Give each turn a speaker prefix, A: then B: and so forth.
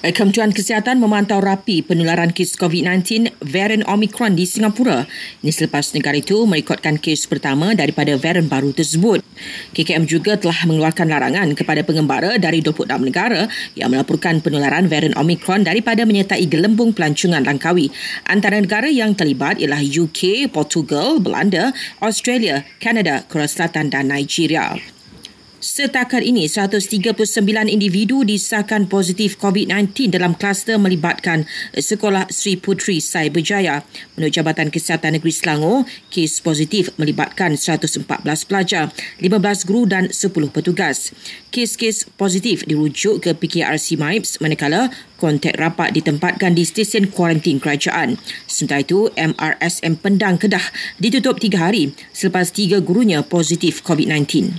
A: Eh, Kementerian Kesihatan memantau rapi penularan kes COVID-19 varian Omicron di Singapura. Ini selepas negara itu merekodkan kes pertama daripada varian baru tersebut. KKM juga telah mengeluarkan larangan kepada pengembara dari 26 negara yang melaporkan penularan varian Omicron daripada menyertai gelembung pelancongan Langkawi. Antara negara yang terlibat ialah UK, Portugal, Belanda, Australia, Kanada, Korea Selatan dan Nigeria. Setakat ini, 139 individu disahkan positif COVID-19 dalam kluster melibatkan Sekolah Sri Putri Sai Berjaya. Menurut Jabatan Kesihatan Negeri Selangor, kes positif melibatkan 114 pelajar, 15 guru dan 10 petugas. Kes-kes positif dirujuk ke PKRC MIPS manakala kontak rapat ditempatkan di stesen kuarantin kerajaan. Sementara itu, MRSM Pendang Kedah ditutup tiga hari selepas tiga gurunya positif COVID-19.